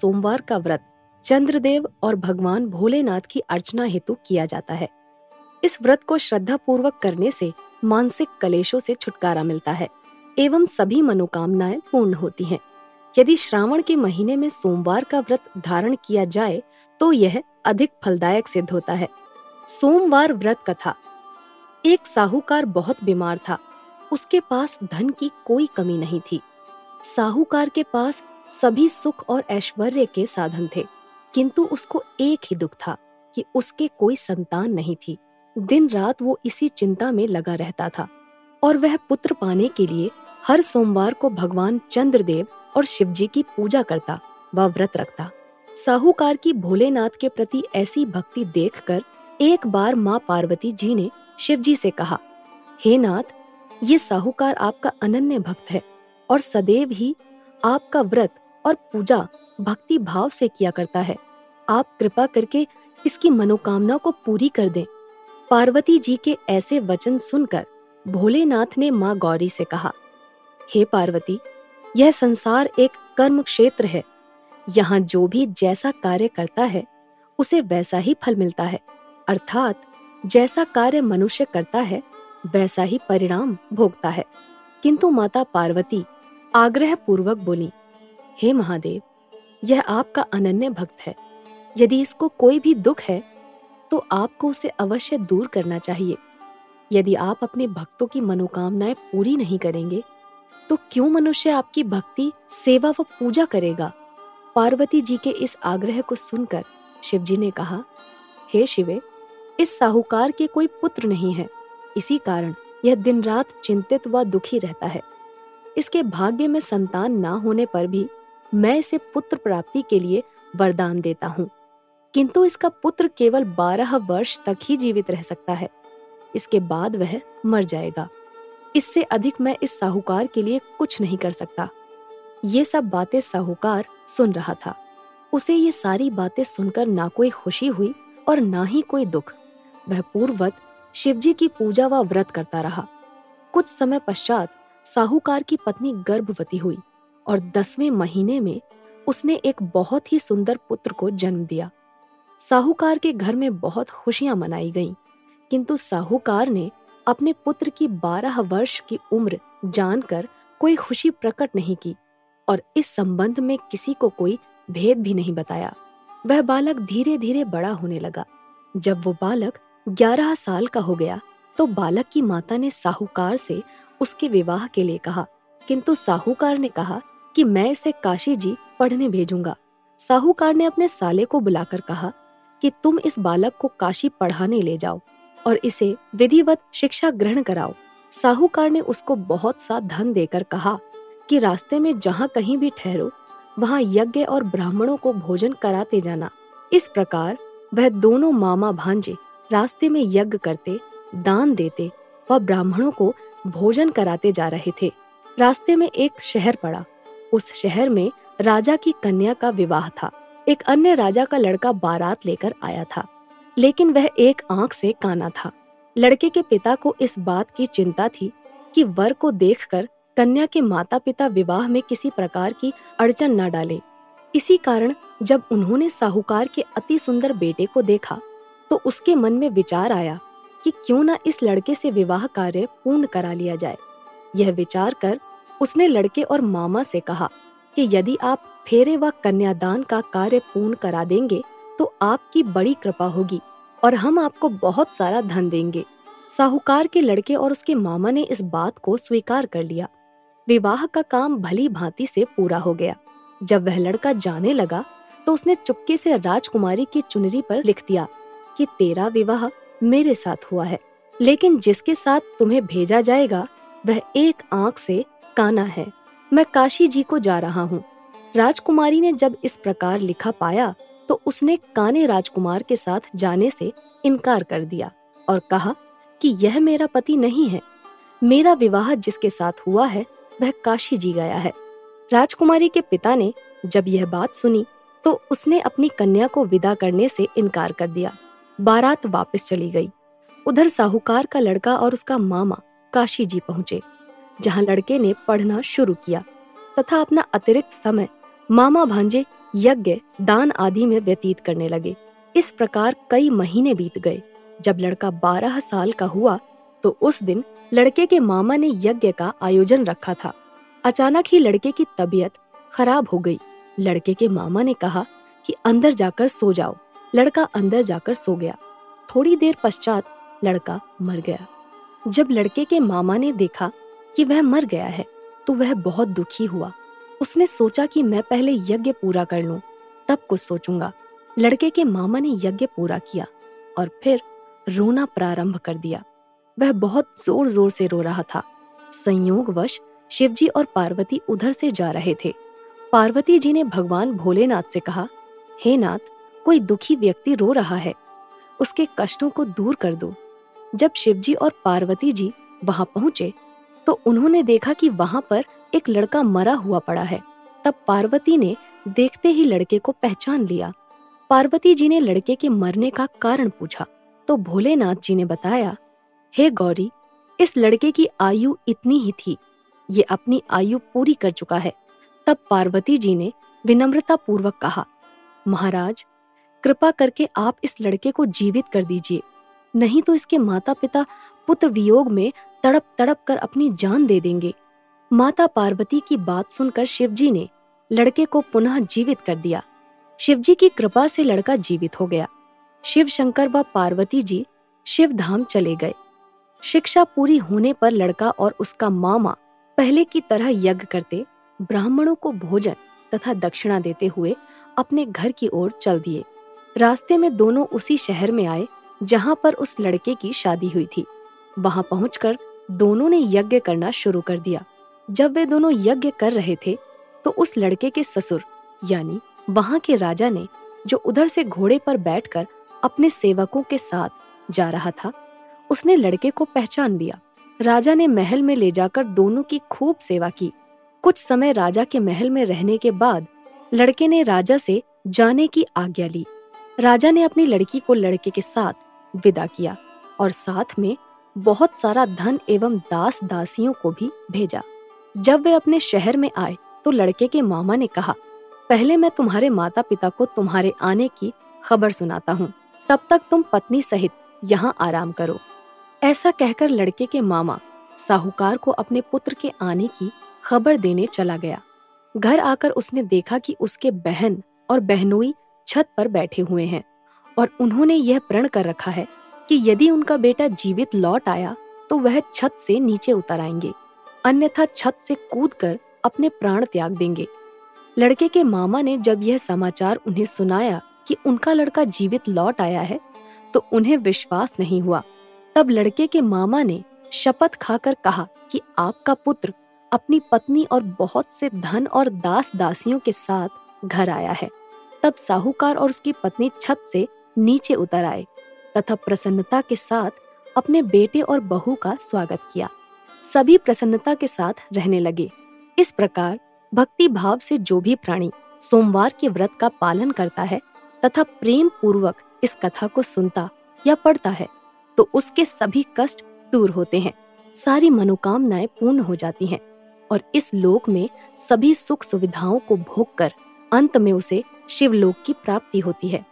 सोमवार का व्रत चंद्रदेव और भगवान भोलेनाथ की अर्चना हेतु किया जाता है। इस व्रत को श्रद्धा पूर्वक करने से मानसिक कलेशों से छुटकारा मिलता है एवं सभी मनोकामनाएँ पूर्ण होती हैं। यदि श्रावण के महीने में सोमवार का व्रत धारण किया जाए तो यह अधिक फलदायक सिद्ध होता है। सोमवार व्रत कथा। एक साहूकार बहुत बीमार था। उसके पास धन की कोई कमी नहीं थी। साहूकार के पास सभी सुख और ऐश्वर्य के साधन थे, किंतु उसको एक ही दुख था कि उसके कोई संतान नहीं थी। दिन रात वो इसी चिंता में लगा रहता था और वह पुत्र पाने के लिए हर सोमवार को भगवान चंद्रदेव और शिवजी की पूजा करता व व्रत रखता। साहूकार की भोलेनाथ के प्रति ऐसी भक्ति देखकर एक बार माँ पार्वती जी ने शिवजी से कहा, हे नाथ, ये साहूकार आपका अनन्य भक्त है और सदैव ही आपका व्रत और पूजा भक्ति भाव से किया करता है। आप कृपा करके इसकी मनोकामना को पूरी कर दें। पार्वती जी के ऐसे वचन सुनकर भोलेनाथ ने माँ गौरी से कहा, हे पार्वती, यह संसार एक कर्म क्षेत्र है। यहाँ जो भी जैसा कार्य करता है, उसे वैसा ही फल मिलता है। अर्थात, जैसा कार्य मनुष्य करता है, वैसा ही परिणाम भोगता है। किंतु माता पार्वती आग्रह पूर्वक बोली, हे महादेव, यह आपका अनन्य भक्त है। यदि इसको कोई भी दुख है तो आपको उसे अवश्य दूर करना चाहिए। यदि आप अपने भक्तों की मनोकामनाएँ पूरी नहीं करेंगे तो क्यों मनुष्य आपकी भक्ति, सेवा व पूजा करेगा? पार्वती जी के इस आग्रह को सुनकर शिवजी ने कहा, हे शिवे, इस साहूकार के कोई पुत्र नहीं है। इसी कारण यह दिन रात चिंतित व दुखी रहता है। इसके भाग्य में संतान ना होने पर भी मैं इसे पुत्र प्राप्ति के लिए वरदान देता हूँ। किंतु इसका पुत्र केवल बारह वर्ष तक ही जीवित रह सकता है। इसके बाद वह मर जाएगा। इससे अधिक मैं इस साहूकार के लिए कुछ नहीं कर सकता। ये सब बातें साहूकार सुन रहा था। उसे ये सारी बातें सुनकर ना कोई खुशी हुई और ना ही कोई दुख। वह पूर्ववत शिवजी की पूजा व व्रत करता रहा। कुछ समय पश्चात साहूकार की पत्नी गर्भवती हुई और दसवें महीने में उसने एक बहुत ही सुंदर पुत्र को जन्म दिया। साहूकार के घर में बहुत खुशियाँ मनाई गईं, किंतु साहूकार ने अपने पुत्र की बारह वर्ष की उम्र जानकर कोई खुशी प्रकट नहीं की और इस संबंध में किसी को कोई भेद भी नहीं बताया। वह बालक धीरे धीरे बड़ा होने लगा। जब वो बालक ग्यारह साल का हो गया तो बालक की माता ने साहूकार से उसके विवाह के लिए कहा। किंतु साहूकार ने कहा कि मैं इसे काशी जी पढ़ने भेजूँगा। साहूकार ने अपने साले को बुलाकर कहा कि तुम इस बालक को काशी पढ़ाने ले जाओ और इसे विधिवत शिक्षा ग्रहण कराओ। साहूकार ने उसको बहुत सा धन देकर कहा कि रास्ते में जहाँ कहीं भी ठहरो, वहाँ यज्ञ और ब्राह्मणों को भोजन कराते जाना। इस प्रकार वह दोनों मामा भांजे रास्ते में यज्ञ करते, दान देते व ब्राह्मणों को भोजन कराते जा रहे थे। रास्ते में एक शहर पड़ा। उस शहर में राजा की कन्या का विवाह था। एक अन्य राजा का लड़का बारात लेकर आया था। लेकिन वह एक आँख से काना था। लड़के के पिता को इस बात की चिंता थी कि वर को देखकर कन्या के माता पिता विवाह में किसी प्रकार की अड़चन न डाले। इसी कारण जब उन्होंने साहूकार के अति सुंदर बेटे को देखा तो उसके मन में विचार आया कि क्यों न इस लड़के से विवाह कार्य पूर्ण करा लिया जाए। यह विचार कर उसने लड़के और मामा से कहा कि यदि आप फेरे व कन्यादान का कार्य पूर्ण करा देंगे तो आपकी बड़ी कृपा होगी और हम आपको बहुत सारा धन देंगे। साहूकार के लड़के और उसके मामा ने इस बात को स्वीकार कर लिया। विवाह का काम भली भांति से पूरा हो गया। जब वह लड़का जाने लगा तो उसने चुपके से राजकुमारी की चुनरी पर लिख दिया कि तेरा विवाह मेरे साथ हुआ है। लेकिन जिसके साथ तुम्हें भेजा जाएगा, वह एक आँख से काना है। मैं काशी जी को जा रहा हूँ। राजकुमारी ने जब इस प्रकार लिखा पाया तो उसने काने राजकुमार के साथ जाने से इनकार कर दिया और कहा कि यह मेरा पति नहीं है। मेरा विवाह जिसके साथ हुआ है, वह काशी जी गया है। राजकुमारी के पिता ने जब यह बात सुनी तो उसने अपनी कन्या को विदा करने से इनकार कर दिया। बारात वापस चली गई। उधर साहूकार का लड़का और उसका मामा काशी जी पहुँचे, जहाँ लड़के ने पढ़ना शुरू किया तथा अपना अतिरिक्त समय मामा भांजे यज्ञ, दान आदि में व्यतीत करने लगे। इस प्रकार कई महीने बीत गए। जब लड़का बारह साल का हुआ तो उस दिन लड़के के मामा ने यज्ञ का आयोजन रखा था। अचानक ही लड़के की तबीयत खराब हो गई। लड़के के मामा ने कहा कि अंदर जाकर सो जाओ। लड़का अंदर जाकर सो गया। थोड़ी देर पश्चात लड़का मर गया। जब लड़के के मामा ने देखा कि वह मर गया है तो वह बहुत दुखी हुआ। उसने सोचा कि मैं पहले यज्ञ पूरा कर लूँ, तब कुछ सोचूँगा। लड़के के मामा ने यज्ञ पूरा किया और फिर रोना प्रारंभ कर दिया। वह बहुत ज़ोर ज़ोर से रो रहा था। संयोगवश शिवजी और पार्वती उधर से जा रहे थे। पार्वती जी ने भगवान भोलेनाथ से कहा, हे नाथ कोई दुखी व्यक्ति रो रहा है, उसके कष्टों को दूर कर दो। जब शिवजी और पार्वती जी वहाँ पहुँचे तो उन्होंने देखा कि वहाँ पर एक लड़का मरा हुआ पड़ा है। तब पार्वती ने देखते ही लड़के को पहचान लिया। पार्वती जी ने लड़के के मरने का कारण पूछा तो भोलेनाथ जी ने बताया, हे hey गौरी, इस लड़के की आयु इतनी ही थी, ये अपनी आयु पूरी कर चुका है। तब पार्वती जी ने विनम्रता पूर्वक कहा, महाराज कृपा करके आप इस लड़के को जीवित कर दीजिए। नहीं तो इसके माता पिता पुत्र वियोग में तड़प तड़प कर अपनी जान दे देंगे। माता पार्वती की बात सुनकर शिवजी ने लड़के को पुनः जीवित कर दिया। शिवजी की कृपा से लड़का जीवित हो गया। शिव शंकर व पार्वती जी शिव धाम चले गए। शिक्षा पूरी होने पर लड़का और उसका मामा पहले की तरह यज्ञ करते, ब्राह्मणों को भोजन तथा दक्षिणा देते हुए अपने घर की ओर चल दिए। रास्ते में दोनों उसी शहर में आए, जहाँ पर उस लड़के की शादी हुई थी। वहाँ पहुंचकर दोनों ने यज्ञ करना शुरू कर दिया। जब वे दोनों यज्ञ कर रहे थे तो उस लड़के के ससुर, यानी वहाँ के राजा ने, जो उधर से घोड़े पर बैठकर अपने सेवकों के साथ जा रहा था, उसने लड़के को पहचान लिया। राजा ने महल में ले जाकर दोनों की खूब सेवा की। कुछ समय राजा के महल में रहने के बाद लड़के ने राजा से जाने की आज्ञा ली। राजा ने अपनी लड़की को लड़के के साथ विदा किया और साथ में बहुत सारा धन एवं दास दासियों को भी भेजा। जब वे अपने शहर में आए तो लड़के के मामा ने कहा, पहले मैं तुम्हारे माता पिता को तुम्हारे आने की खबर सुनाता हूँ। तब तक तुम पत्नी सहित यहाँ आराम करो। ऐसा कहकर लड़के के मामा साहूकार को अपने पुत्र के आने की खबर देने चला गया। घर आकर उसने देखा कि उसके बहन और बहनोई छत पर बैठे हुए हैं और उन्होंने यह प्रण कर रखा है कि यदि उनका बेटा जीवित लौट आया तो वह छत से नीचे उतर आएँगे, अन्यथा छत से कूदकर अपने प्राण त्याग देंगे। लड़के के मामा ने जब यह समाचार उन्हें सुनाया कि उनका लड़का जीवित लौट आया है तो उन्हें विश्वास नहीं हुआ। तब लड़के के मामा ने शपथ खाकर कहा कि आपका पुत्र अपनी पत्नी और बहुत से धन और दास दासियों के साथ घर आया है। तब साहूकार और उसकी पत्नी छत से नीचे उतर आए, तथा प्रसन्नता के साथ अपने बेटे और बहू का स्वागत किया। सभी प्रसन्नता के साथ रहने लगे। इस प्रकार भक्ति भाव से जो भी प्राणी सोमवार के व्रत का पालन करता है तथा प्रेम पूर्वक इस कथा को सुनता या पढ़ता है तो उसके सभी कष्ट दूर होते हैं। सारी मनोकामनाएँ पूर्ण हो जाती हैं और इस लोक में सभी सुख सुविधाओं को भोग कर अंत में उसे शिवलोक की प्राप्ति होती है।